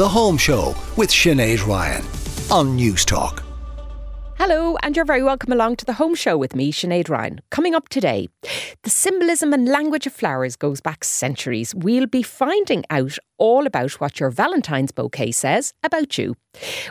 The Home Show with Sinead Ryan on Newstalk. Hello, and you're very welcome along to the Home Show with me, Sinead Ryan. Coming up today, the symbolism and language of flowers goes back centuries. We'll be finding out all about what your Valentine's bouquet says about you.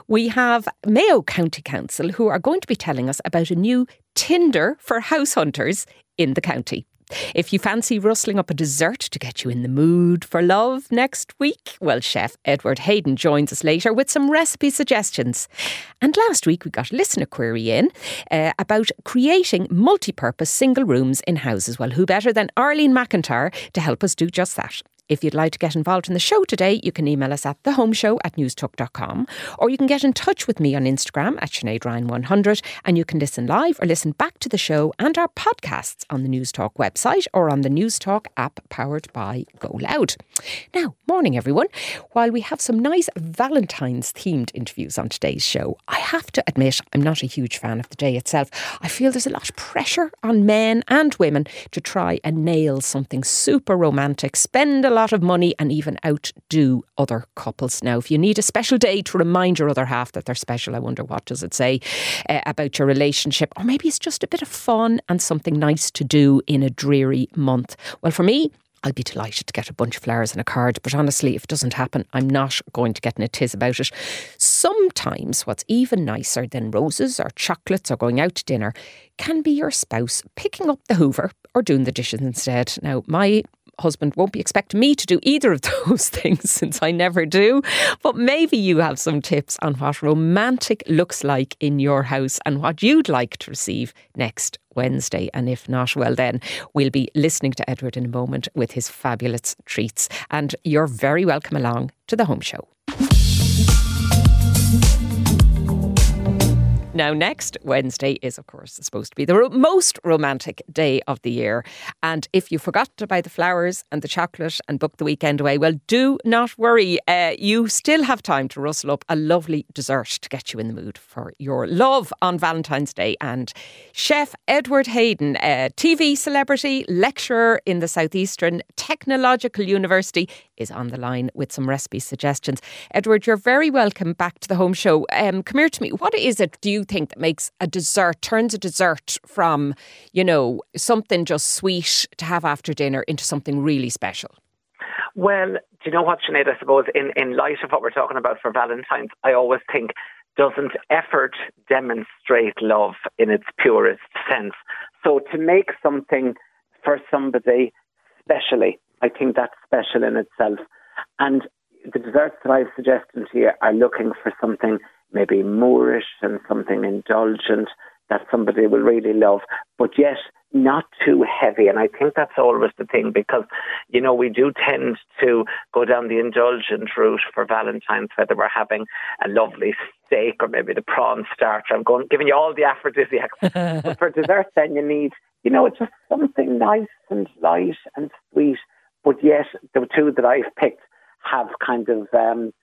We have Mayo County Council who are going to be telling us about a new Tinder for house hunters in the county. If you fancy rustling up a dessert to get you in the mood for love next week, well, Chef Edward Hayden joins us later with some recipe suggestions. And last week we got a listener query in uh, about creating multi purpose single rooms in houses. Well, who better than Arlene McIntyre to help us do just that? If you'd like to get involved in the show today, you can email us at thehomeshow at newstalk.com or you can get in touch with me on Instagram at Sinead Ryan100 and you can listen live or listen back to the show and our podcasts on the Newstalk website or on the Newstalk app powered by Go Loud. Now, morning everyone. While we have some nice Valentine's themed interviews on today's show, I have to admit I'm not a huge fan of the day itself. I feel there's a lot of pressure on men and women to try and nail something super romantic, spend a lot of money and even outdo other couples. Now, if you need a special day to remind your other half that they're special, I wonder what does it say uh, about your relationship? Or maybe it's just a bit of fun and something nice to do in a dreary month. Well, for me, I'll be delighted to get a bunch of flowers and a card, but honestly, if it doesn't happen, I'm not going to get in a tiz about it. Sometimes what's even nicer than roses or chocolates or going out to dinner can be your spouse picking up the hoover or doing the dishes instead. Now, my husband won't be expecting me to do either of those things since I never do. But maybe you have some tips on what romantic looks like in your house and what you'd like to receive next Wednesday. And if not, well, then we'll be listening to Edward in a moment with his fabulous treats. And you're very welcome along to the home show. Now, next Wednesday is, of course, supposed to be the ro- most romantic day of the year. And if you forgot to buy the flowers and the chocolate and book the weekend away, well, do not worry. Uh, you still have time to rustle up a lovely dessert to get you in the mood for your love on Valentine's Day. And Chef Edward Hayden, a TV celebrity, lecturer in the Southeastern Technological University, is on the line with some recipe suggestions. Edward, you're very welcome back to the home show. Um, come here to me. What is it, do you think, that makes a dessert, turns a dessert from, you know, something just sweet to have after dinner into something really special? Well, do you know what, Sinead? I suppose in, in light of what we're talking about for Valentine's, I always think doesn't effort demonstrate love in its purest sense? So to make something for somebody specially, I think that's special in itself. And the desserts that I've suggested you are looking for something maybe moreish and something indulgent that somebody will really love, but yet not too heavy. And I think that's always the thing because, you know, we do tend to go down the indulgent route for Valentine's, whether we're having a lovely steak or maybe the prawn starter. I'm going giving you all the aphrodisiacs. but for dessert, then you need, you know, it's just something nice and light and sweet. But yes, the two that I've picked have kind of um,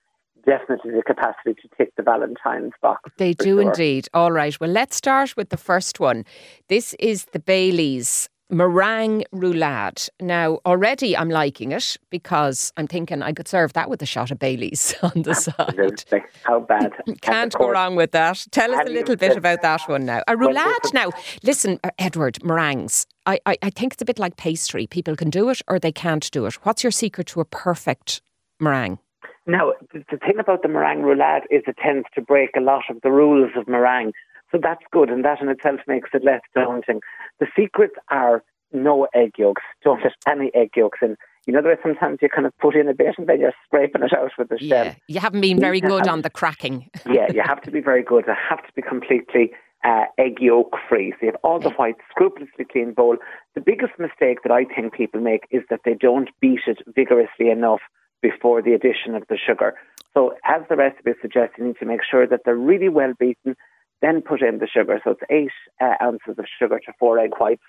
definitely the capacity to tick the Valentine's box. They do sure. indeed. All right. Well, let's start with the first one. This is the Bailey's meringue roulade. Now, already I'm liking it because I'm thinking I could serve that with a shot of Bailey's on the Absolutely. side. How bad? Can't go wrong with that. Tell us a little bit about that one now. A roulade now. Listen, uh, Edward, meringues. I, I, I think it's a bit like pastry. People can do it or they can't do it. What's your secret to a perfect meringue? Now, the thing about the meringue roulade is it tends to break a lot of the rules of meringue. So that's good, and that in itself makes it less daunting. The secrets are no egg yolks. Don't let any egg yolks in. You know, there are sometimes you kind of put in a bit and then you're scraping it out with the shell. Yeah, you haven't been very good on the cracking. yeah, you have to be very good. It have to be completely uh, egg yolk free. So you have all the whites, scrupulously clean bowl. The biggest mistake that I think people make is that they don't beat it vigorously enough before the addition of the sugar. So, as the recipe suggests, you need to make sure that they're really well beaten, then put in the sugar. So, it's eight uh, ounces of sugar to four egg whites.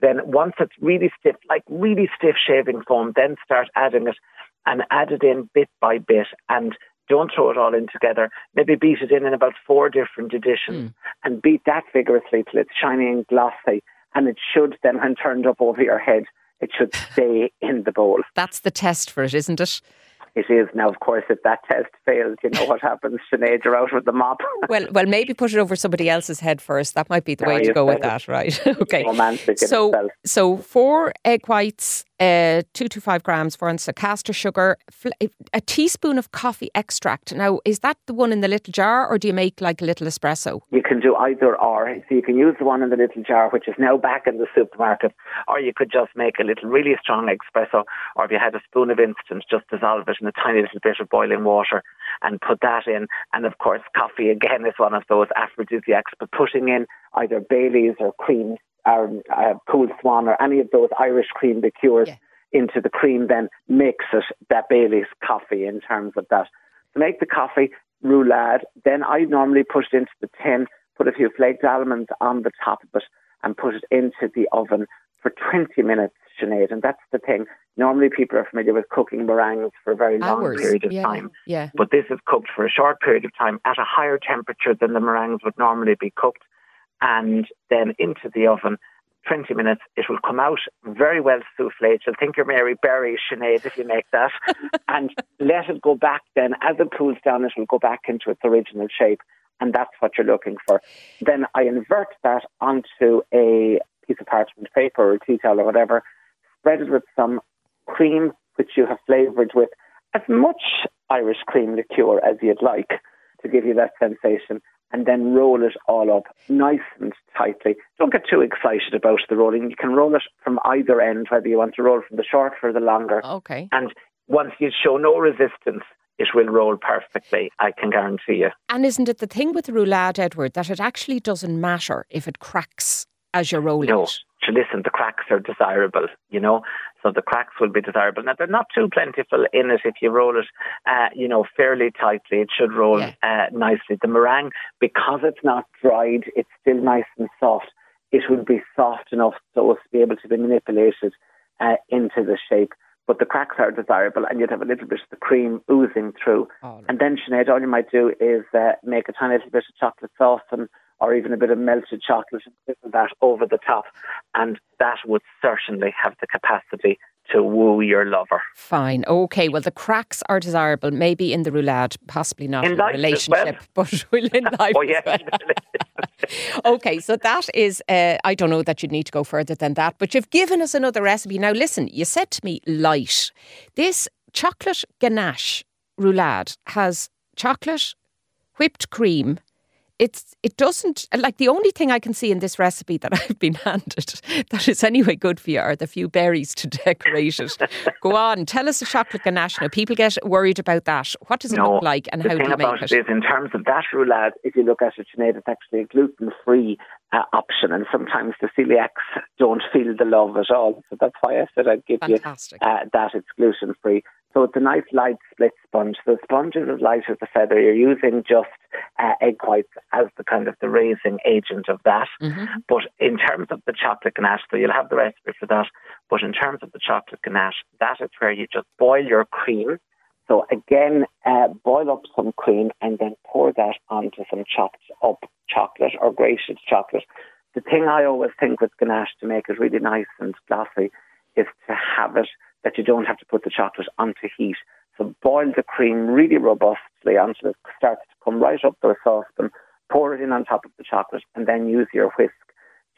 Then, once it's really stiff, like really stiff shaving foam, then start adding it and add it in bit by bit. And don't throw it all in together. Maybe beat it in in about four different additions mm. and beat that vigorously till it's shiny and glossy. And it should then, when turned up over your head, it should stay in the bowl. That's the test for it, isn't it? it is. Now, of course, if that test fails, you know what happens. Sinead, you're out with the mop. well, well, maybe put it over somebody else's head first. That might be the no, way to go with that, right? okay. So, so four egg whites, uh, two to five grams, for instance, caster sugar, a teaspoon of coffee extract. Now, is that the one in the little jar, or do you make like a little espresso? You can do either or. So you can use the one in the little jar, which is now back in the supermarket, or you could just make a little really strong espresso, or if you had a spoon of instant, just dissolve it in a tiny little bit of boiling water and put that in. And of course, coffee again is one of those aphrodisiacs, but putting in either Bailey's or cream or uh, Coole Swan or any of those Irish cream liqueurs yeah. into the cream, then mix it that Bailey's coffee in terms of that. To make the coffee roulade, then I normally put it into the tin, put a few flaked almonds on the top of it, and put it into the oven for 20 minutes, Sinead. And that's the thing. Normally, people are familiar with cooking meringues for a very long Hours. period of yeah. time. Yeah. But this is cooked for a short period of time at a higher temperature than the meringues would normally be cooked and then into the oven. 20 minutes, it will come out very well soufflé. You'll think you're Mary Berry, Sinead, if you make that. and let it go back then. As it cools down, it will go back into its original shape. And that's what you're looking for. Then I invert that onto a piece of parchment paper or tea towel or whatever, spread it with some cream, which you have flavoured with as much Irish cream liqueur as you'd like to give you that sensation and then roll it all up nice and tightly. Don't get too excited about the rolling. You can roll it from either end, whether you want to roll from the short or the longer. Okay. And once you show no resistance, it will roll perfectly, I can guarantee you. And isn't it the thing with the roulade, Edward, that it actually doesn't matter if it cracks as you're rolling no. it? to listen, the cracks are desirable, you know. So the cracks will be desirable. Now they're not too plentiful in it if you roll it, uh, you know, fairly tightly. It should roll yeah. uh, nicely. The meringue, because it's not dried, it's still nice and soft. It will be soft enough so as to be able to be manipulated uh, into the shape. But the cracks are desirable, and you'd have a little bit of the cream oozing through. Oh, and then, Sinead, all you might do is uh, make a tiny little bit of chocolate sauce and or even a bit of melted chocolate and that over the top. And that would certainly have the capacity to woo your lover. Fine. Okay. Well, the cracks are desirable, maybe in the roulade, possibly not in, in a relationship, well. but will in life. oh, yeah. Okay. So that is, uh, I don't know that you'd need to go further than that, but you've given us another recipe. Now, listen, you said to me light. This chocolate ganache roulade has chocolate, whipped cream, it's it doesn't like the only thing I can see in this recipe that I've been handed that is anyway good for you are the few berries to decorate it. Go on, tell us the chocolate ganache. Now people get worried about that. What does it no, look like and how do you make it? it is in terms of that roulade, if you look at it, Sinead, it's actually a gluten free uh, option, and sometimes the celiacs don't feel the love at all. So that's why I said I'd give Fantastic. you uh, that it's gluten free. So it's a nice light split sponge. The sponge is as light as a feather. You're using just uh, egg whites as the kind of the raising agent of that. Mm-hmm. But in terms of the chocolate ganache, so you'll have the recipe for that. But in terms of the chocolate ganache, that is where you just boil your cream. So again, uh, boil up some cream and then pour that onto some chopped up chocolate or grated chocolate. The thing I always think with ganache to make it really nice and glossy is to have it that you don't have to put the chocolate onto heat. So boil the cream really robustly until it starts to come right up to the saucepan. Pour it in on top of the chocolate, and then use your whisk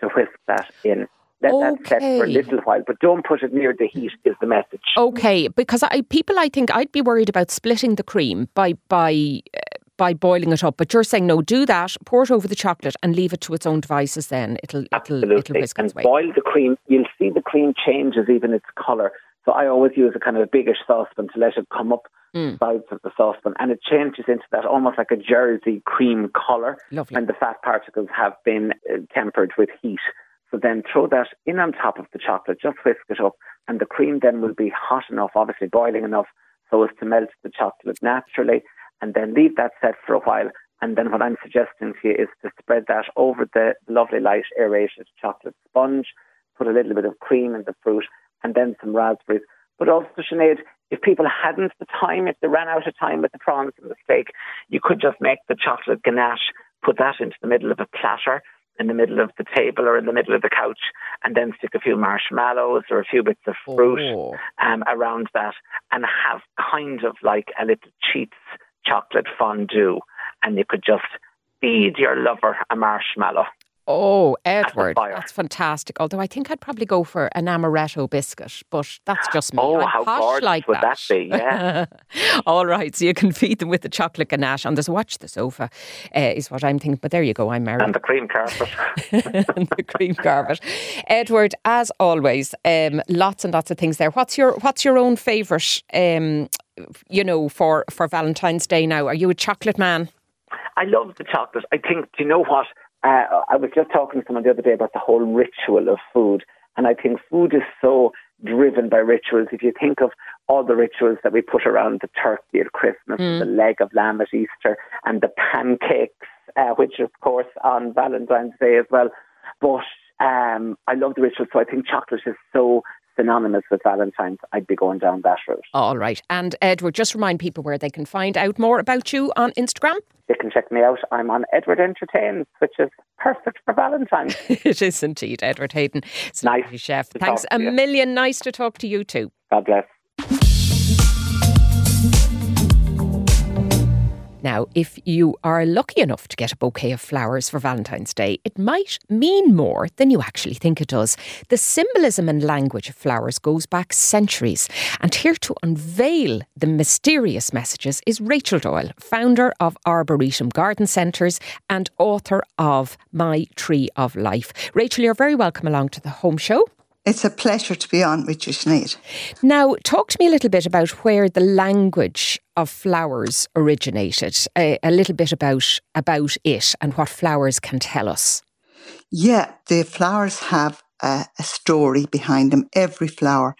to whisk that in. Let okay. that set for a little while, but don't put it near the heat. Is the message? Okay, because I, people, I think I'd be worried about splitting the cream by by uh, by boiling it up. But you're saying no, do that, pour it over the chocolate, and leave it to its own devices. Then it'll Absolutely. it'll, it'll whisk and its way. boil the cream. You'll see the cream changes even its colour. So I always use a kind of a biggish saucepan to let it come up mm. sides of the saucepan, and it changes into that almost like a jersey cream colour Lovely. when the fat particles have been uh, tempered with heat. So then throw that in on top of the chocolate, just whisk it up, and the cream then will be hot enough, obviously boiling enough, so as to melt the chocolate naturally, and then leave that set for a while. And then what I'm suggesting to you is to spread that over the lovely light aerated chocolate sponge, put a little bit of cream in the fruit, and then some raspberries. But also, Sinead, if people hadn't the time, if they ran out of time with the prawns and the steak, you could just make the chocolate ganache, put that into the middle of a platter, in the middle of the table or in the middle of the couch, and then stick a few marshmallows or a few bits of fruit Oh. um, around that, and have kind of like a little cheats chocolate fondue, and you could just feed your lover a marshmallow. Oh, Edward, that's fantastic. Although I think I'd probably go for an amaretto biscuit, but that's just me. Oh, I'm how gorgeous like would that be, yeah. All right, so you can feed them with the chocolate ganache and there's watch the sofa, uh, is what I'm thinking. But there you go, I'm married. And the cream carpet. and the cream carpet. Edward, as always, um, lots and lots of things there. What's your What's your own favourite? Um, you know, for for Valentine's Day now, are you a chocolate man? I love the chocolate. I think, do you know what? Uh, I was just talking to someone the other day about the whole ritual of food. And I think food is so driven by rituals. If you think of all the rituals that we put around the turkey at Christmas, and the leg of lamb at Easter, and the pancakes, uh, which of course on Valentine's Day as well. But um, I love the rituals, so I think chocolate is so synonymous with Valentine's. I'd be going down that route. All right. And Edward, just remind people where they can find out more about you on Instagram. They can check me out. I'm on Edward Entertains, which is perfect for Valentine's. it is indeed Edward Hayden, It's Nice chef. Thanks a million. Nice to talk to you too. God bless. Now, if you are lucky enough to get a bouquet of flowers for Valentine's Day, it might mean more than you actually think it does. The symbolism and language of flowers goes back centuries. And here to unveil the mysterious messages is Rachel Doyle, founder of Arboretum Garden Centres and author of My Tree of Life. Rachel, you're very welcome along to the home show. It's a pleasure to be on with you, Sinead. Now, talk to me a little bit about where the language of flowers originated. A, a little bit about about it and what flowers can tell us. Yeah, the flowers have a, a story behind them, every flower.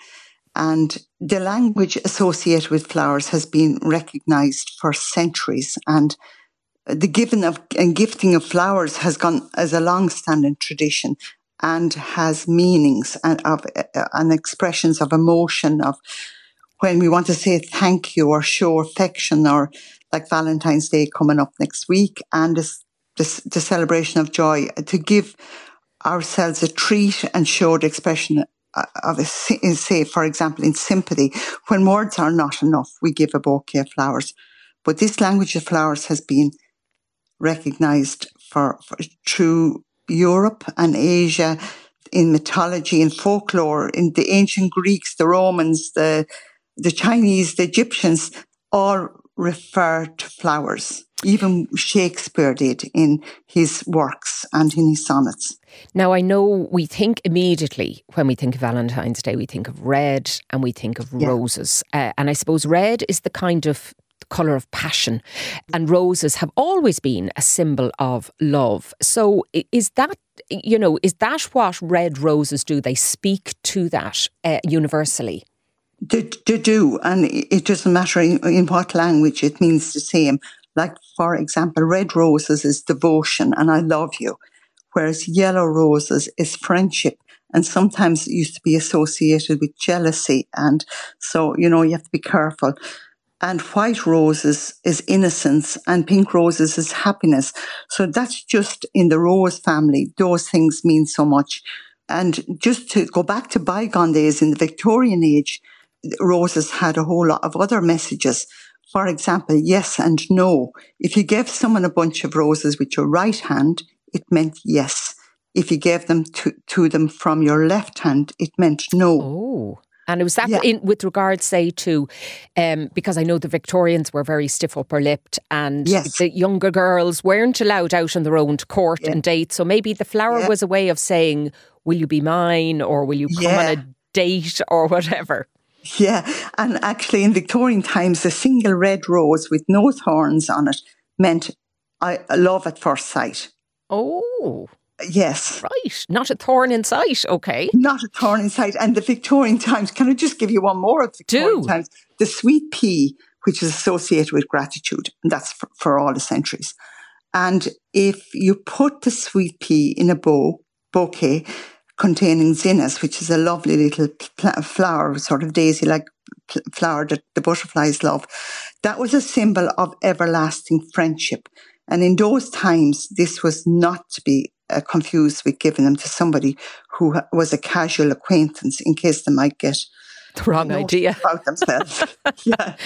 And the language associated with flowers has been recognized for centuries. And the giving of and gifting of flowers has gone as a long standing tradition and has meanings and of uh, and expressions of emotion of when we want to say thank you or show affection or like Valentine's Day coming up next week and this, this the celebration of joy to give ourselves a treat and show the expression uh, of a, say for example in sympathy. When words are not enough we give a bouquet of flowers. But this language of flowers has been recognized for, for Europe and Asia in mythology and folklore, in the ancient Greeks, the Romans, the the Chinese, the Egyptians, all refer to flowers. Even Shakespeare did in his works and in his sonnets. Now, I know we think immediately when we think of Valentine's Day, we think of red and we think of Yeah. roses. Uh, and I suppose red is the kind of colour of passion, and roses have always been a symbol of love. So, is that, you know, is that what red roses do? They speak to that uh, universally. They, they do, and it doesn't matter in, in what language, it means the same. Like, for example, red roses is devotion and I love you, whereas yellow roses is friendship and sometimes it used to be associated with jealousy. And so, you know, you have to be careful. And white roses is innocence and pink roses is happiness. So that's just in the rose family. Those things mean so much. And just to go back to bygone days in the Victorian age, roses had a whole lot of other messages. For example, yes and no. If you gave someone a bunch of roses with your right hand, it meant yes. If you gave them to, to them from your left hand, it meant no. Oh. And it was that Yeah. in with regard, say, to um, because I know the Victorians were very stiff upper lipped, and Yes. the younger girls weren't allowed out on their own to court Yeah. and date. So maybe the flower Yeah. was a way of saying, "Will you be mine?" or "Will you come on a date?" or whatever. Yeah, and actually in Victorian times, a single red rose with no thorns on it meant I love at first sight. Oh, Yes, right, not a thorn in sight. Okay, not a thorn in sight. And the Victorian times, can I just give you one more of the Victorian Do. times? The sweet pea, which is associated with gratitude, and that's for, for all the centuries. And if you put the sweet pea in a bow, bouquet containing zinnias, which is a lovely little pl- flower, sort of daisy like pl- flower that the butterflies love, that was a symbol of everlasting friendship. And in those times, this was not to be uh, confused with giving them to somebody who was a casual acquaintance in case they might get the wrong idea about themselves. yeah.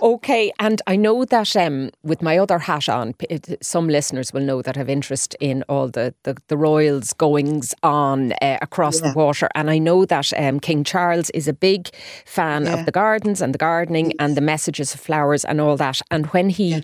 Okay, and I know that um, with my other hat on, it, some listeners will know that I have interest in all the the, the royals goings on uh, across yeah. the water, and I know that um, King Charles is a big fan yeah. of the gardens and the gardening and the messages of flowers and all that, and when he. Yeah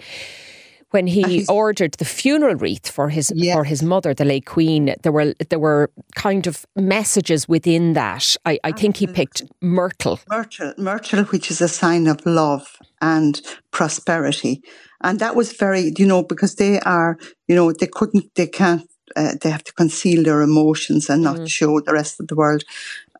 when he ordered the funeral wreath for his for his mother, the late Queen, there were there were kind of messages within that. I, I think he picked myrtle. Myrtle, myrtle, which is a sign of love and prosperity, and that was very, you know, because they are, you know, they couldn't, they can't. Uh, they have to conceal their emotions and not mm. show the rest of the world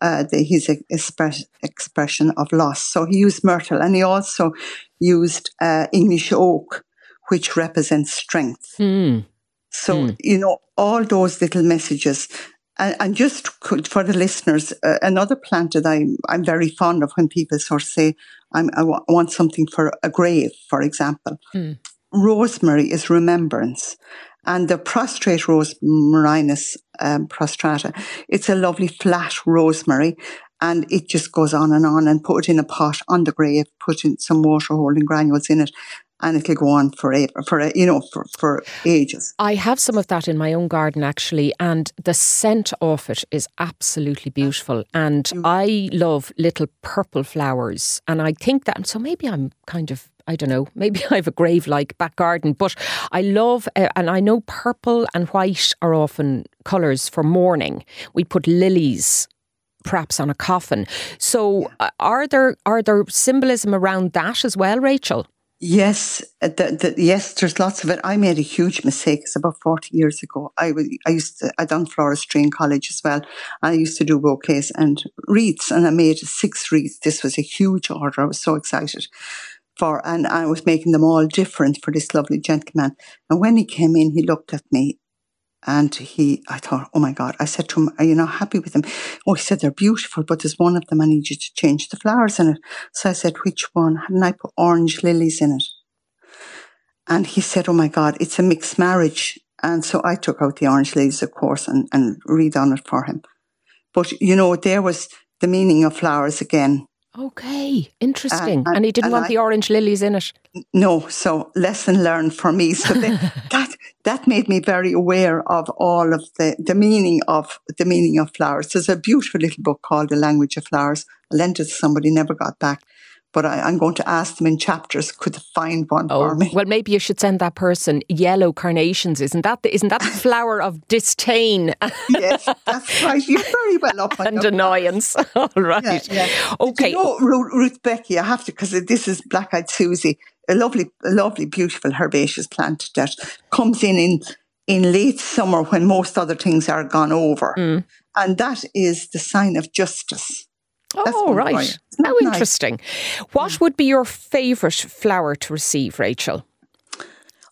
uh, the, his express, expression of loss. So he used myrtle and he also used uh, English oak which represents strength. Mm. So, mm. you know, all those little messages. And, and just for the listeners, uh, another plant that I'm, I'm very fond of when people sort of say, I'm, I w- want something for a grave, for example. Mm. Rosemary is remembrance. And the prostrate rosmarinus um, prostrata, it's a lovely flat rosemary and it just goes on and on and put it in a pot on the grave, put in some water holding granules in it and it'll go on forever, for you know, for, for ages. I have some of that in my own garden actually, and the scent of it is absolutely beautiful. And I love little purple flowers, and I think that. So maybe I'm kind of I don't know, maybe I have a grave like back garden, but I love, uh, and I know purple and white are often colours for mourning. We put lilies perhaps on a coffin. So uh, are there are there symbolism around that as well, Rachel? Yes, uh, the, the, yes, there's lots of it. I made a huge mistake. It's about 40 years ago. I, I used to, I done floristry in college as well. I used to do bouquets and wreaths and I made six wreaths. This was a huge order. I was so excited for, and I was making them all different for this lovely gentleman. And when he came in, he looked at me and he, I thought, oh my God. I said to him, are you not happy with them? Oh, he said, they're beautiful, but there's one of them I need you to change the flowers in it. So I said, which one? Hadn't I put orange lilies in it? And he said, oh my God, it's a mixed marriage. And so I took out the orange lilies, of course, and, and redone it for him. But, you know, there was the meaning of flowers again. Okay, interesting. and, and, he didn't and want I, the orange lilies in it. No, so lesson learned for me. So that that made me very aware of all of the the meaning of the meaning of flowers. There's a beautiful little book called The Language of Flowers. I lent it to somebody, never got back but I, am going to ask them in chapters could they find one oh, for me. Well, maybe you should send that person yellow carnations. Isn't that the, isn't that the flower of disdain? yes, that's right. You're very well up. and annoyance. All right. Yeah, yeah. Okay. You know, Rudbeckia, I have to because this is black eyed Susie, a lovely, a lovely, beautiful herbaceous plant that comes in in in late summer when most other things are gone over, mm. and that is the sign of justice. Oh, right. How nice? interesting. What would be your favourite flower to receive, Rachel?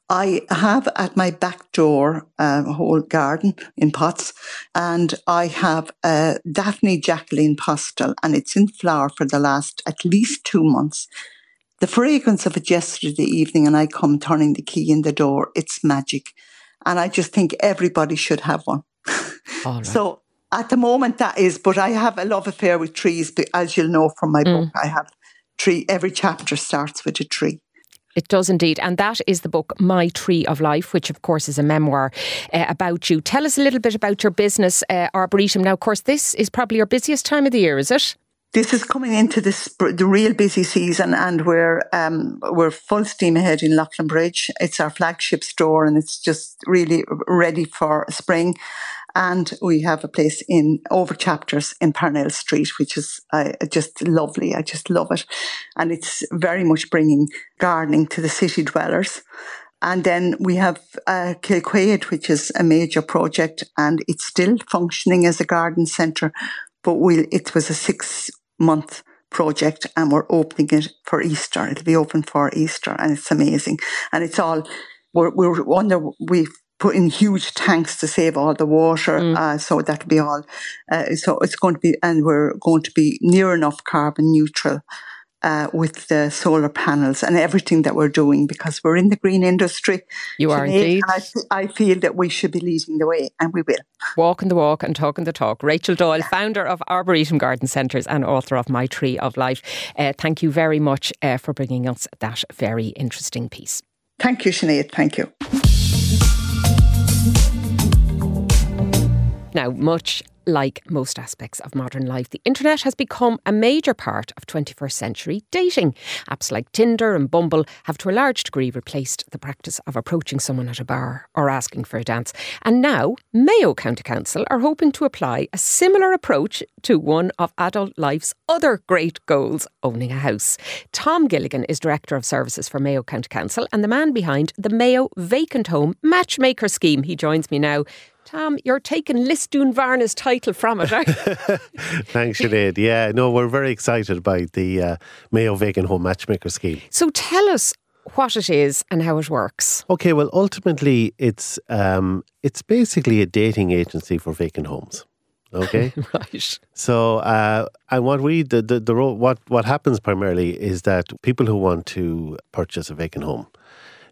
I have at my back door um, a whole garden in pots, and I have a Daphne Jacqueline Postill, and it's in flower for the last at least two months. The fragrance of it yesterday evening, and I come turning the key in the door, it's magic. And I just think everybody should have one. Right. so at the moment, that is, but I have a love affair with trees. As you'll know from my mm. book, I have tree. Every chapter starts with a tree. It does indeed. And that is the book, My Tree of Life, which, of course, is a memoir uh, about you. Tell us a little bit about your business, uh, Arboretum. Now, of course, this is probably your busiest time of the year, is it? This is coming into this, the real busy season, and we're um, we're full steam ahead in Leighlinbridge. It's our flagship store, and it's just really ready for spring. And we have a place in over chapters in Parnell Street, which is uh, just lovely. I just love it. And it's very much bringing gardening to the city dwellers. And then we have uh, Kilquade, which is a major project and it's still functioning as a garden centre, but we it was a six month project and we're opening it for Easter. It'll be open for Easter and it's amazing. And it's all, we're, we're under, we've put in huge tanks to save all the water. Mm. Uh, so that'll be all. Uh, so it's going to be, and we're going to be near enough carbon neutral uh, with the solar panels and everything that we're doing because we're in the green industry. You are indeed. I, I, feel that we should be leading the way, and we will. Walking the walk and talking the talk. Rachel Doyle, yeah. founder of Arboretum Garden Centres and author of My Tree of Life. Uh, thank you very much uh, for bringing us that very interesting piece. Thank you, Sinead. Thank you. Now, much like most aspects of modern life, the internet has become a major part of 21st century dating. Apps like Tinder and Bumble have to a large degree replaced the practice of approaching someone at a bar or asking for a dance. And now, Mayo County Council are hoping to apply a similar approach to one of adult life's other great goals, owning a house. Tom Gilligan is Director of Services for Mayo County Council and the man behind the Mayo Vacant Home Matchmaker Scheme. He joins me now. Tom, you're taking Lisdoonvarna's title from it, aren't you? Thanks, Sinead. Yeah, no, we're very excited by the uh, Mayo Vacant Home Matchmaker Scheme. So tell us what it is and how it works. Okay, well, ultimately, it's um, it's basically a dating agency for vacant homes. Okay, right. So, uh, and what we the, the the what what happens primarily is that people who want to purchase a vacant home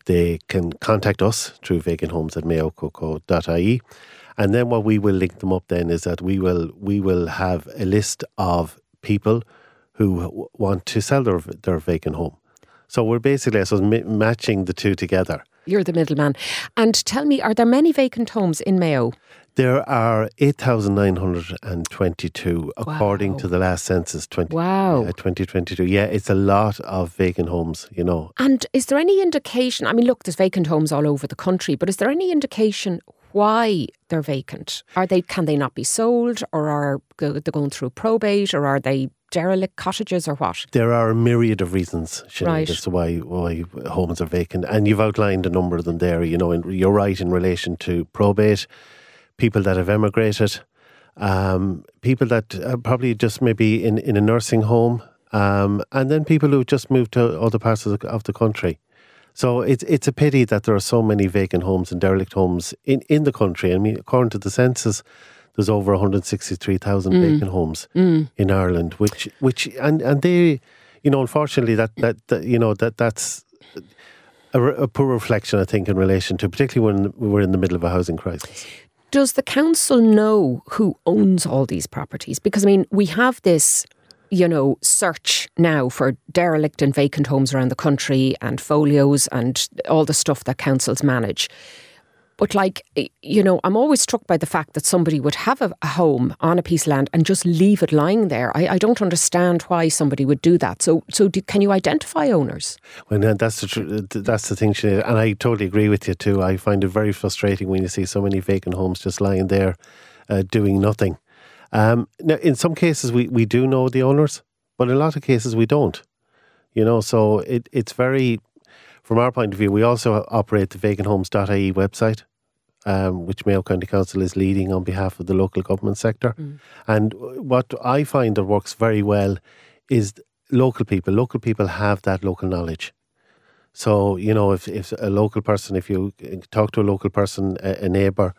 they can contact us through vacanthomes at mayococo.ie. And then what we will link them up then is that we will we will have a list of people who want to sell their, their vacant home. So we're basically, suppose, matching the two together. You're the middleman. And tell me, are there many vacant homes in Mayo? There are 8,922 according wow. to the last census 20, wow. Uh, 2022. Yeah, it's a lot of vacant homes, you know. And is there any indication? I mean, look, there's vacant homes all over the country, but is there any indication why they're vacant? Are they can they not be sold or are they going through probate or are they derelict cottages or what? There are a myriad of reasons, Sinead, right. as to why why homes are vacant, and you've outlined a number of them there. You know, you're right in relation to probate people that have emigrated, um, people that are probably just maybe in, in a nursing home, um, and then people who have just moved to other parts of the, of the country. So it's it's a pity that there are so many vacant homes and derelict homes in, in the country. I mean, according to the census, there's over 163,000 mm. vacant homes mm. in Ireland, which which and and they, you know, unfortunately that that, that you know that that's a, a, poor reflection, I think, in relation to particularly when we're in the middle of a housing crisis. Does the council know who owns all these properties? Because, I mean, we have this you know, search now for derelict and vacant homes around the country and folios and all the stuff that councils manage. But like, you know, I'm always struck by the fact that somebody would have a, a home on a piece of land and just leave it lying there. I, I don't understand why somebody would do that. So, so do, can you identify owners? Well, that's the tr- that's the thing, Sinead, and I totally agree with you too. I find it very frustrating when you see so many vacant homes just lying there, uh, doing nothing. Um, now, in some cases, we, we do know the owners, but in a lot of cases, we don't. You know, so it, it's very from our point of view, we also operate the vacanthomes.ie website, um, which Mayo County Council is leading on behalf of the local government sector. Mm. And what I find that works very well is local people. Local people have that local knowledge. So, you know, if, if a local person, if you talk to a local person, a, a neighbour,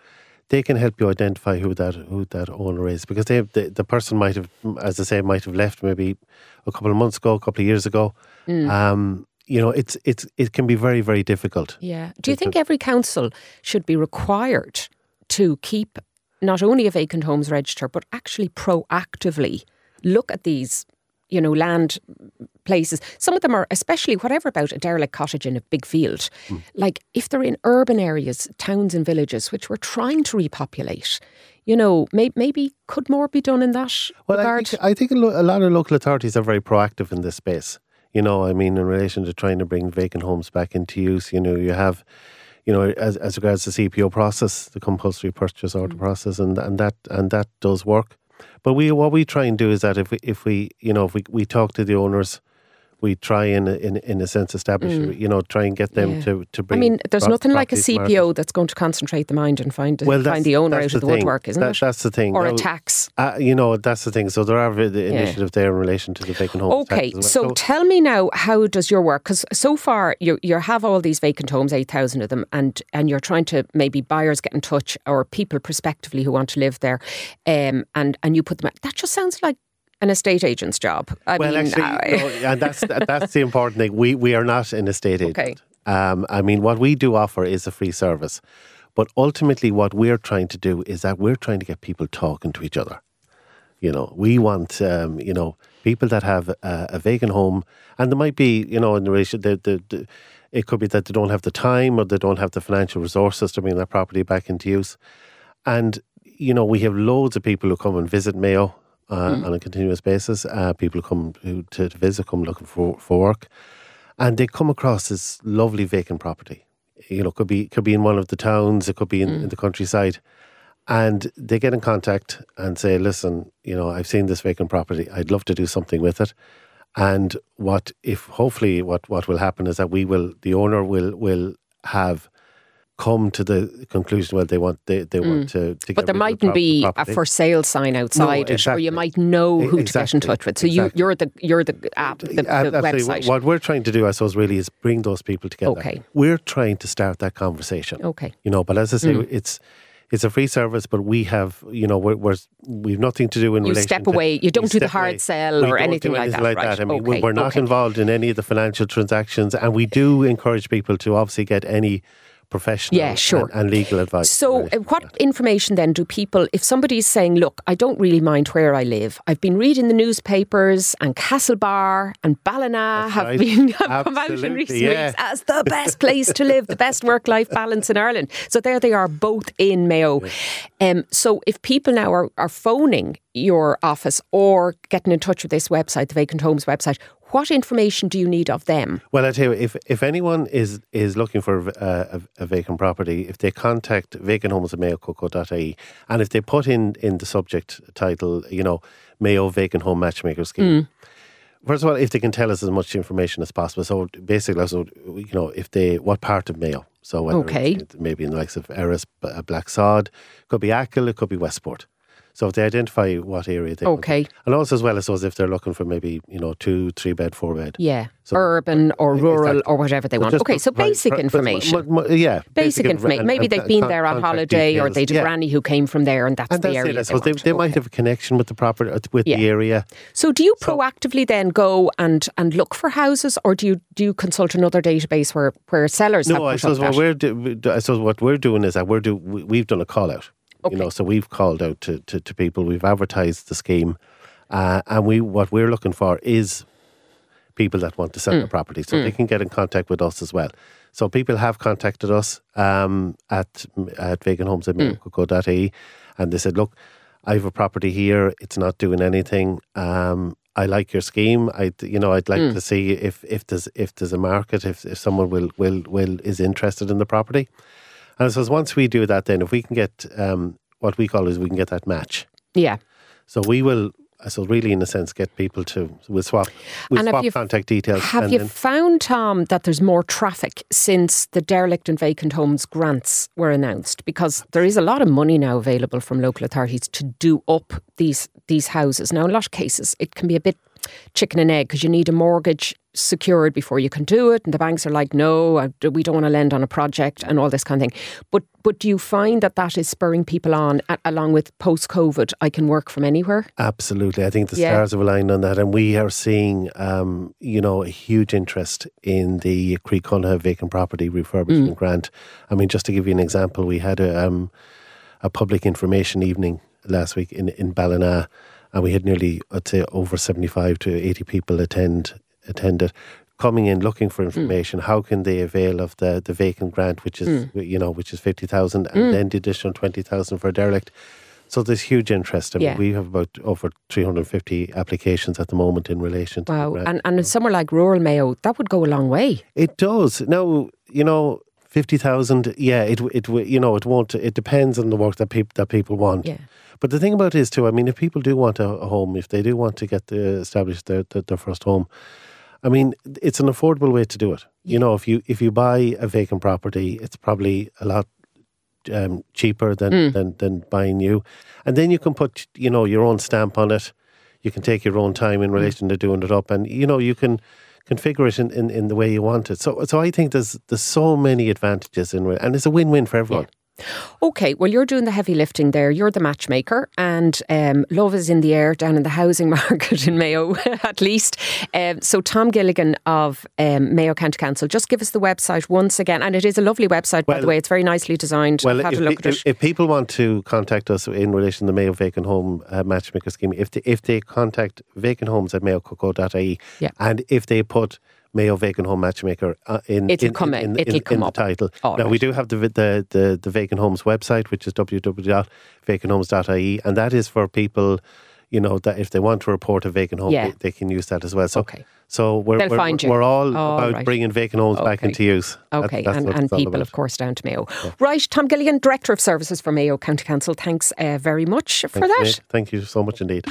they can help you identify who that who that owner is because they the, the person might have, as I say, might have left maybe a couple of months ago, a couple of years ago. Mm. Um, you know, it's it's it can be very very difficult. Yeah. Do you think every council should be required to keep not only a vacant homes register, but actually proactively look at these, you know, land places. Some of them are, especially whatever about a derelict cottage in a big field. Mm. Like if they're in urban areas, towns and villages, which we're trying to repopulate, you know, may, maybe could more be done in that well, regard? I think, I think a lot of local authorities are very proactive in this space. You know, I mean, in relation to trying to bring vacant homes back into use, you know, you have, you know, as, as regards the CPO process, the compulsory purchase order mm. process, and and that and that does work. But we what we try and do is that if we if we you know if we, we talk to the owners we try in in in a sense establish mm. you know try and get them yeah. to to bring. I mean, there's nothing like a CPO that's going to concentrate the mind and find well, find the owner out of the, woodwork, isn't that, it? That's the thing. Or now, a tax. Uh, you know, that's the thing. So there are the initiatives yeah. there in relation to the vacant homes. Okay, well. so, so, tell me now, how does your work? Because so far you you have all these vacant homes, eight thousand of them, and and you're trying to maybe buyers get in touch or people prospectively who want to live there, um, and and you put them. Out. That just sounds like an estate agent's job. I well, mean, actually, no, and that's that's the important thing. We we are not an estate agent. Okay. Um, I mean, what we do offer is a free service, but ultimately, what we're trying to do is that we're trying to get people talking to each other. You know, we want um, you know people that have a, a vacant home, and there might be you know in relation the, the, the it could be that they don't have the time or they don't have the financial resources to bring their property back into use, and you know we have loads of people who come and visit Mayo uh, on a continuous basis. Uh, people come who, to, to visit, come looking for for work, and they come across this lovely vacant property. You know, could be could be in one of the towns, it could be in, in the countryside, and they get in contact and say, "Listen, you know, I've seen this vacant property. I'd love to do something with it." And what if hopefully what what will happen is that we will the owner will will have come to the conclusion well they want they, they want to, to Mm. but there the mightn't prop- be a for sale sign outside it, or you might know who to get in touch with. So you, exactly. you're the you're the app, the, the website. What we're trying to do, I suppose, really is bring those people together. Okay. We're trying to start that conversation. Okay. You know, but as I say, Mm. it's it's a free service, but we have, you know, we're, we're we've nothing to do in You relation. step away. You don't do the hard away. sell We or don't anything like that, like right. I mean, Okay, we're not okay. involved in any of the financial transactions, and we do encourage people to obviously get any professional Yeah, sure. and, and legal advice. So, uh, what information then do people, if somebody's saying, look, I don't really mind where I live, I've been reading the newspapers and Castlebar and Ballina That's have right. been have come out in recent yeah. weeks as the best place to live, the best work life balance in Ireland. So, there they are, both in Mayo. Um, so, if people now are, are phoning your office or getting in touch with this website, the Vacant Homes website, what information do you need of them? Well, I tell you, if if anyone is is looking for a, a, a vacant property, if they contact vacanthomes and if they put in in the subject title, you know, Mayo Vacant Home Matchmaker Scheme. Hmm. First of all, if they can tell us as much information as possible. So basically, so you know, if they what part of Mayo. So Okay. maybe in the likes of Erris, Black Sod, could be Achill, it could be Westport. So if they identify what area they want. Okay. and also as well as if they're looking for maybe you know two, three bed, four bed. Yeah, So- urban or rural or whatever they want. Okay, so basic information. mo- mo- yeah, basic infor- information. and- Maybe and they've been con- there on holiday, or they had a Yeah. granny who came from there, and that's And the that's area. it. They, they, want. they might Okay. have a connection with the property, uh, with Yeah. the area. So, do you proactively then go and, and look for houses, or do you do you consult another database where, where sellers have No, I suppose what that? we're do, I suppose what we're doing is that we're do we, we've done a call out. Okay. You know, so we've called out to, to, to people. We've advertised the scheme, uh, and we what we're looking for is people that want to sell Mm. their property, so they can get in contact with us as well. So people have contacted us um, at at vacanthomes Mm. at and they said, "Look, I have a property here. It's not doing anything. Um, I like your scheme. I, you know, I'd like Mm. to see if, if there's if there's a market, if, if someone will will will is interested in the property." And I suppose once we do that, then if we can get um, what we call is we can get that match. yeah. So we will, So really in a sense, get people to we'll swap we'll have swap you- contact details. Have you then- found, Tom, that there's more traffic since the derelict and vacant homes grants were announced? Because there is a lot of money now available from local authorities to do up these these houses. Now, in a lot of cases, it can be a bit chicken and egg because you need a mortgage secured before you can do it, and the banks are like, "No, we don't want to lend on a project," and all this kind of thing. But but do you find that that is spurring people on, a- along with post COVID? I can work from anywhere. Absolutely. I think the Yeah. stars have aligned on that. And we are seeing, um, you know, a huge interest in the Croí Cónaithe vacant property refurbishment Mm. grant. I mean, just to give you an example, we had a, um, a public information evening last week in, in Ballina, and we had nearly, I'd say, over 75 to 80 people attend attend it. Coming in looking Mm. for information, how can they avail of the, the vacant grant, which is Mm. you know which is fifty thousand, and then the additional twenty thousand for derelict. So there's huge interest. I mean, Yeah. we have about over 350 applications at the moment in relation to Wow, and and somewhere like rural Mayo, that would go a long way. It does. Now, you know, 50,000, yeah, it, it, you know, it won't, it depends on the work that people, that people want. Yeah. But the thing about it is too, I mean, if people do want a, home, if they do want to get the, establish their, their, their first home, I mean, it's an affordable way to do it. You know, if you, if you buy a vacant property, it's probably a lot um, cheaper than, Mm. than, than buying new. And then you can put, you know, your own stamp on it. You can take your own time Mm. in relation to doing it up. And, you know, you can configure it in, in, in the way you want it. So so I think there's there's so many advantages in it. And it's a win-win for everyone. Okay, well, you're doing the heavy lifting there. You're the matchmaker, and um, love is in the air down in the housing market in Mayo, at least. Um, so, Tom Gilligan of um, Mayo County Council, just give us the website once again. And it is a lovely website, well, by the way. It's very nicely designed. Well, Have if, if, if, people want to contact us in relation to the Mayo Vacant Home uh, Matchmaker Scheme, if they, if they contact vacant homes at mayococo.ie, yeah. and if they put Mayo Vacant Home Matchmaker uh, in, it'll in, come in, in, it'll come in up. the title. All now, right. we do have the, the, the, the Vacant Homes website, which is www.vacanthomes.ie, and that is for people, you know, that if they want to report a vacant home, yeah. they, they, can use that as well. So, okay. So we're, They'll we're, we're all all about right. bringing vacant homes okay. back into use. Okay, that, and, and people, of course, down to Mayo. Yeah. Right, Tom Gilligan, Director of Services for Mayo County Council, thanks uh, very much Thanks, for that. Nate. Thank you so much indeed.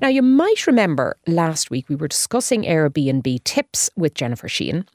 Now, you might remember last week we were discussing Airbnb tips with Jennifer Sheehan,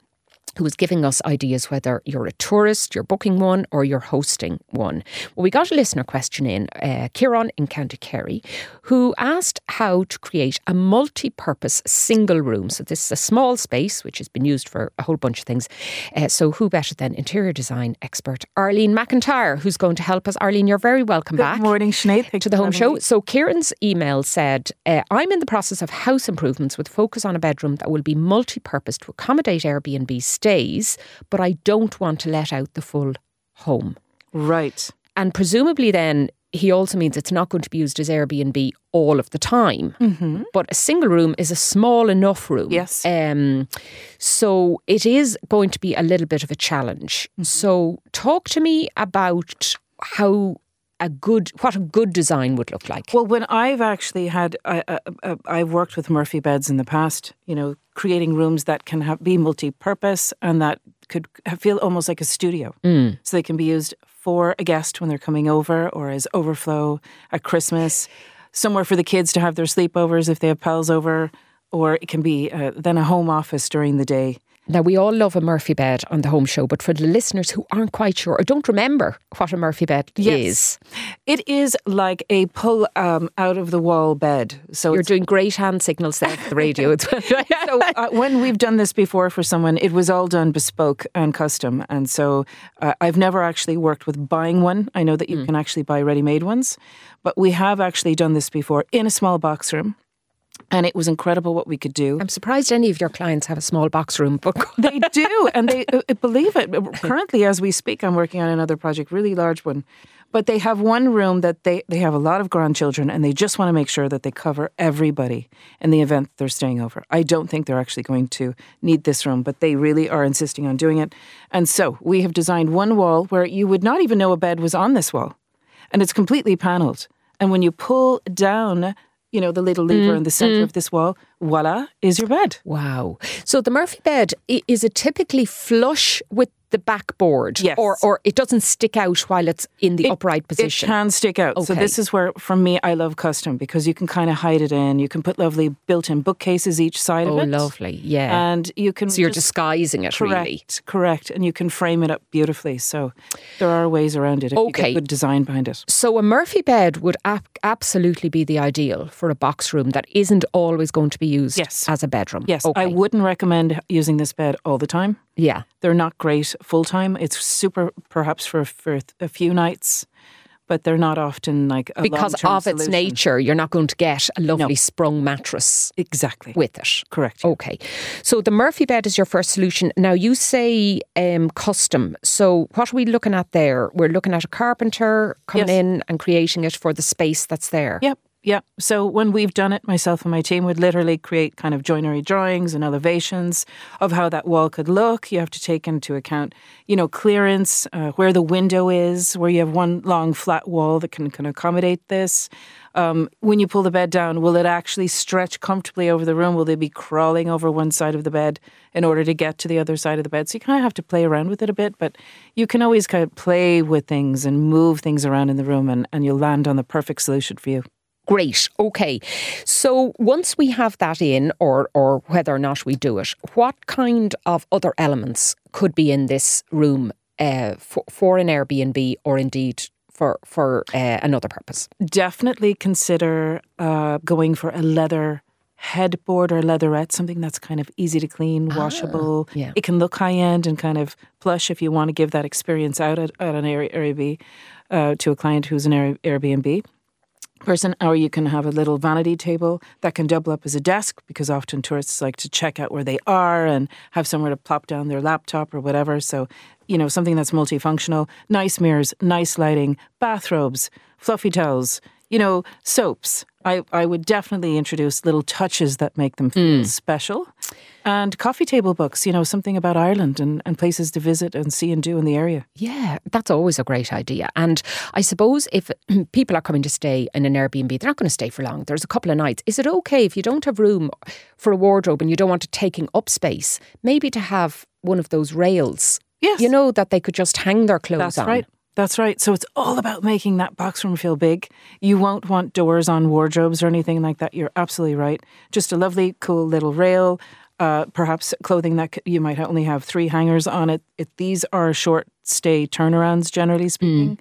who was giving us ideas whether you're a tourist, you're booking one, or you're hosting one. Well, we got a listener question in, uh, Kieran in County Kerry, who asked how to create a multi purpose single room. So, this is a small space which has been used for a whole bunch of things. Uh, so, who better than interior design expert Arlene McIntyre, who's going to help us? Arlene, you're very welcome Good back. morning, Sinead. To the home show. me. So Kieran's email said, uh, "I'm in the process of house improvements with focus on a bedroom that will be multi-purpose to accommodate Airbnb stays, but I don't want to let out the full home." Right. And presumably, then he also means it's not going to be used as Airbnb all of the time. Mm-hmm. But a single room is a small enough room. Yes. Um, so it is going to be a little bit of a challenge. Mm-hmm. So talk to me about how a good what a good design would look like. Well, when I've actually had, I, I, I, I've worked with Murphy beds in the past. You know, creating rooms that can have, be multi-purpose and that could feel almost like a studio, Mm. so they can be used for a guest when they're coming over, or as overflow at Christmas, somewhere for the kids to have their sleepovers if they have pals over, or it can be uh, then a home office during the day. Now, we all love a Murphy bed on the home show, but for the listeners who aren't quite sure or don't remember what a Murphy bed Yes. is, It is like a pull um, out of the wall bed. So you're doing great hand signals there for the radio. so uh, when we've done this before for someone, it was all done bespoke and custom. And so uh, I've never actually worked with buying one. I know that you can actually buy ready-made ones, but we have actually done this before in a small box room. And it was incredible what we could do. I'm surprised any of your clients have a small box room, but They do, and they uh, believe it. Currently, as we speak, I'm working on another project, really large one. But they have one room that they, they have a lot of grandchildren, and they just want to make sure that they cover everybody in the event they're staying over. I don't think they're actually going to need this room, but they really are insisting on doing it. And so we have designed one wall where you would not even know a bed was on this wall, and it's completely panelled. And when you pull down, you know, the little lever mm-hmm. in the center mm-hmm. of this wall, voila, is your bed. wow. So the Murphy bed is it typically flush with the backboard, Yes. or or it doesn't stick out while it's in the upright position? It can stick out. So this is where, for me, I love custom because you can kind of hide it in. You can put lovely built-in bookcases each side oh, of it. Oh, lovely, yeah. And you can so you're disguising it, correct, really. correct, and you can frame it up beautifully. So there are ways around it if you Okay. good design behind it. So a Murphy bed would absolutely be the ideal for a box room that isn't always going to be used Yes. as a bedroom. Yes, okay. I wouldn't recommend using this bed all the time. Yeah. They're not great full time. It's super, perhaps for for a few nights, but they're not often like a Because of its solution. nature, you're not going to get a lovely No. sprung mattress Exactly. with it. Correct. Okay. So the Murphy bed is your first solution. Now you say um, custom. So what are we looking at there? We're looking at a carpenter coming Yes. in and creating it for the space that's there. Yep. Yep. So when we've done it, myself and my team would literally create kind of joinery drawings and elevations of how that wall could look. You have to take into account, you know, clearance, uh, where the window is, where you have one long flat wall that can, can accommodate this. Um, when you pull the bed down, will it actually stretch comfortably over the room? Will they be crawling over one side of the bed in order to get to the other side of the bed? So you kind of have to play around with it a bit, but you can always kind of play with things and move things around in the room and, and you'll land on the perfect solution for you. Great. Okay. So once we have that in, or or whether or not we do it, what kind of other elements could be in this room uh, for, for an Airbnb or indeed for for uh, another purpose? definitely consider uh, going for a leather headboard or leatherette, something that's kind of easy to clean, washable. Ah, yeah. It can look high end and kind of plush if you want to give that experience out at, at an Airbnb uh, to a client who's an Airbnb person, or you can have a little vanity table that can double up as a desk because often tourists like to check out where they are and have somewhere to plop down their laptop or whatever. So, you know, something that's multifunctional. Nice mirrors, nice lighting, bathrobes, fluffy towels, you know, soaps. I, I would definitely introduce little touches that make them feel hmm. special. And coffee table books, you know, something about Ireland and, and places to visit and see and do in the area. Yeah, that's always a great idea. And I suppose if people are coming to stay in an Airbnb, they're not going to stay for long. There's a couple of nights. Is it okay if you don't have room for a wardrobe and you don't want to taking up space, maybe to have one of those rails? Yes. You know, that they could just hang their clothes That's on. right. That's right. So it's all about making that box room feel big. You won't want doors on wardrobes or anything like that. You're absolutely right. Just a lovely, cool little rail. Uh, perhaps clothing that you might only have three hangers on it. these are short stay turnarounds, generally speaking.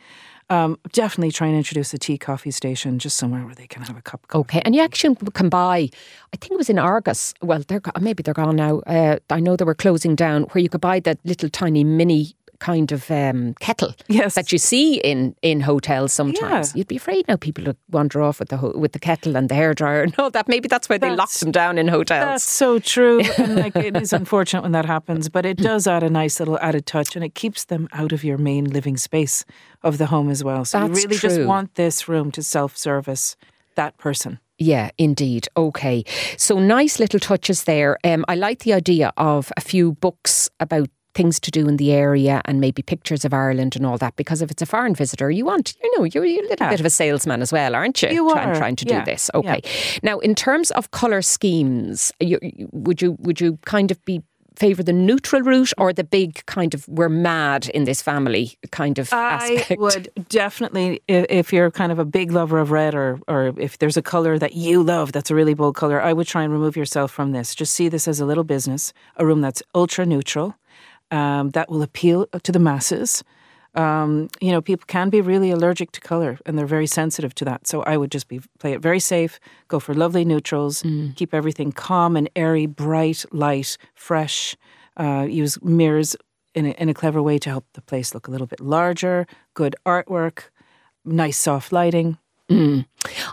Um, definitely try and introduce a tea coffee station just somewhere where they can have a cup of coffee. Okay, and you actually can buy. I think it was in Argos. Well, they're maybe they're gone now. Uh, I know they were closing down where you could buy that little tiny mini kind of um, kettle Yes. that you see in in hotels sometimes. Yeah. You'd be afraid now people would wander off with the ho- with the kettle and the hairdryer and all that. Maybe that's why they lock them down in hotels. That's so true. And like it is unfortunate when that happens, but it does add a nice little added touch and it keeps them out of your main living space of the home as well. So That's you really just want this room to self service that person. Yeah, indeed. Okay. So nice little touches there. Um, I like the idea of a few books about things to do in the area and maybe pictures of Ireland and all that because if it's a foreign visitor you want you know you're a little Yeah. bit of a salesman as well aren't you, You are. trying to yeah, do this yeah. okay now in terms of colour schemes you, would you would you kind of be favour the neutral route or the big kind of we're mad in this family kind of I aspect would definitely, if you're kind of a big lover of red, or or if there's a color that you love that's a really bold color, I would try and remove yourself from this. Just see this as a little business, a room that's ultra neutral, um, that will appeal to the masses. Um, you know, people can be really allergic to color, and they're very sensitive to that. So I would just be play it very safe. Go for lovely neutrals. Keep everything calm and airy, bright, light, fresh. Uh, use mirrors in a, in a clever way to help the place look a little bit larger. Good artwork, nice soft lighting.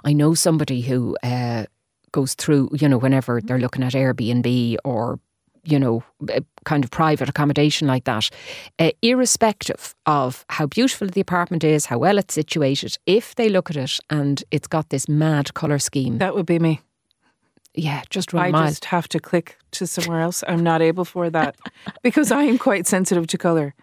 I know somebody who uh, goes through, you know, whenever they're looking at Airbnb or, you know, kind of private accommodation like that, uh, irrespective of how beautiful the apartment is, how well it's situated, if they look at it and it's got this mad colour scheme, That would be me. yeah, just run I miles. just have to click to somewhere else. I'm not able for that because I am quite sensitive to color.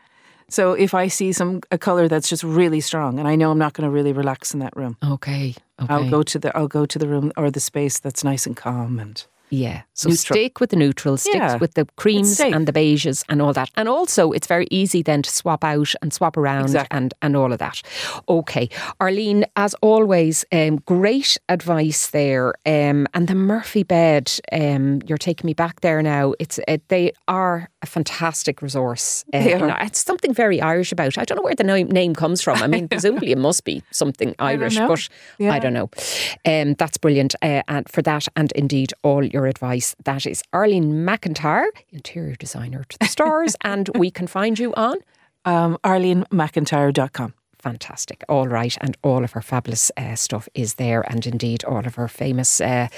So if I see some a color that's just really strong, and I know I'm not going to really relax in that room, Okay, okay. I'll go to the I'll go to the room or the space that's nice and calm and Yeah. So Neutral. stick with the neutrals, stick Yeah. with the creams and the beiges and all that. And also, it's very easy then to swap out and swap around Exactly. and, and all of that. Okay. Arlene, as always, um, great advice there. Um, and the Murphy bed, um, you're taking me back there now. It's uh, They are a fantastic resource. Uh, you know, it's something very Irish about it. I don't know where the name, name comes from. I mean, presumably it must be something Irish, know. but I don't know. Um, that's brilliant. Uh, and for that, and indeed all your advice, that is Arlene McIntyre, interior designer to the stars, and we can find you on. um, ArleneMcIntyre.com. Fantastic. All right. And all of her fabulous uh, stuff is there. And indeed, all of her famous uh,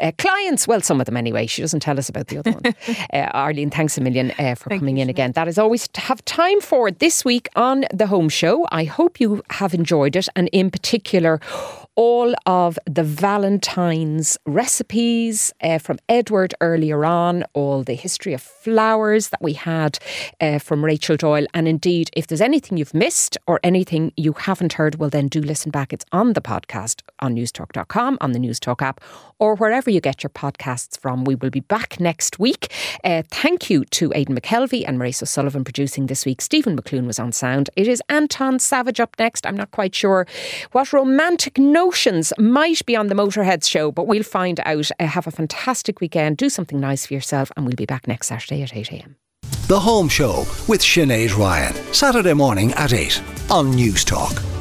uh, clients. Well, some of them anyway. She doesn't tell us about the other one. uh, Arlene, thanks a million uh, for coming in again. That is always to have time for this week on The Home Show. I hope you have enjoyed it. And in particular, all of the Valentine's recipes uh, from Edward earlier on, all the history of flowers that we had uh, from Rachel Doyle. And indeed, if there's anything you've missed or anything you haven't heard, well, then do listen back. It's on the podcast on newstalk.com, on the Newstalk app, or wherever you get your podcasts from. We will be back next week. Uh, thank you to Aidan McKelvey and Maurice O'Sullivan producing this week. Stephen McClune was on sound. It is Anton Savage up next. I'm not quite sure what romantic notions might be on the Motorheads show, but we'll find out. Uh, have a fantastic weekend. Do something nice for yourself, and we'll be back next Saturday at 8 a.m. The Home Show with Sinead Ryan. Saturday morning at 8 on Newstalk.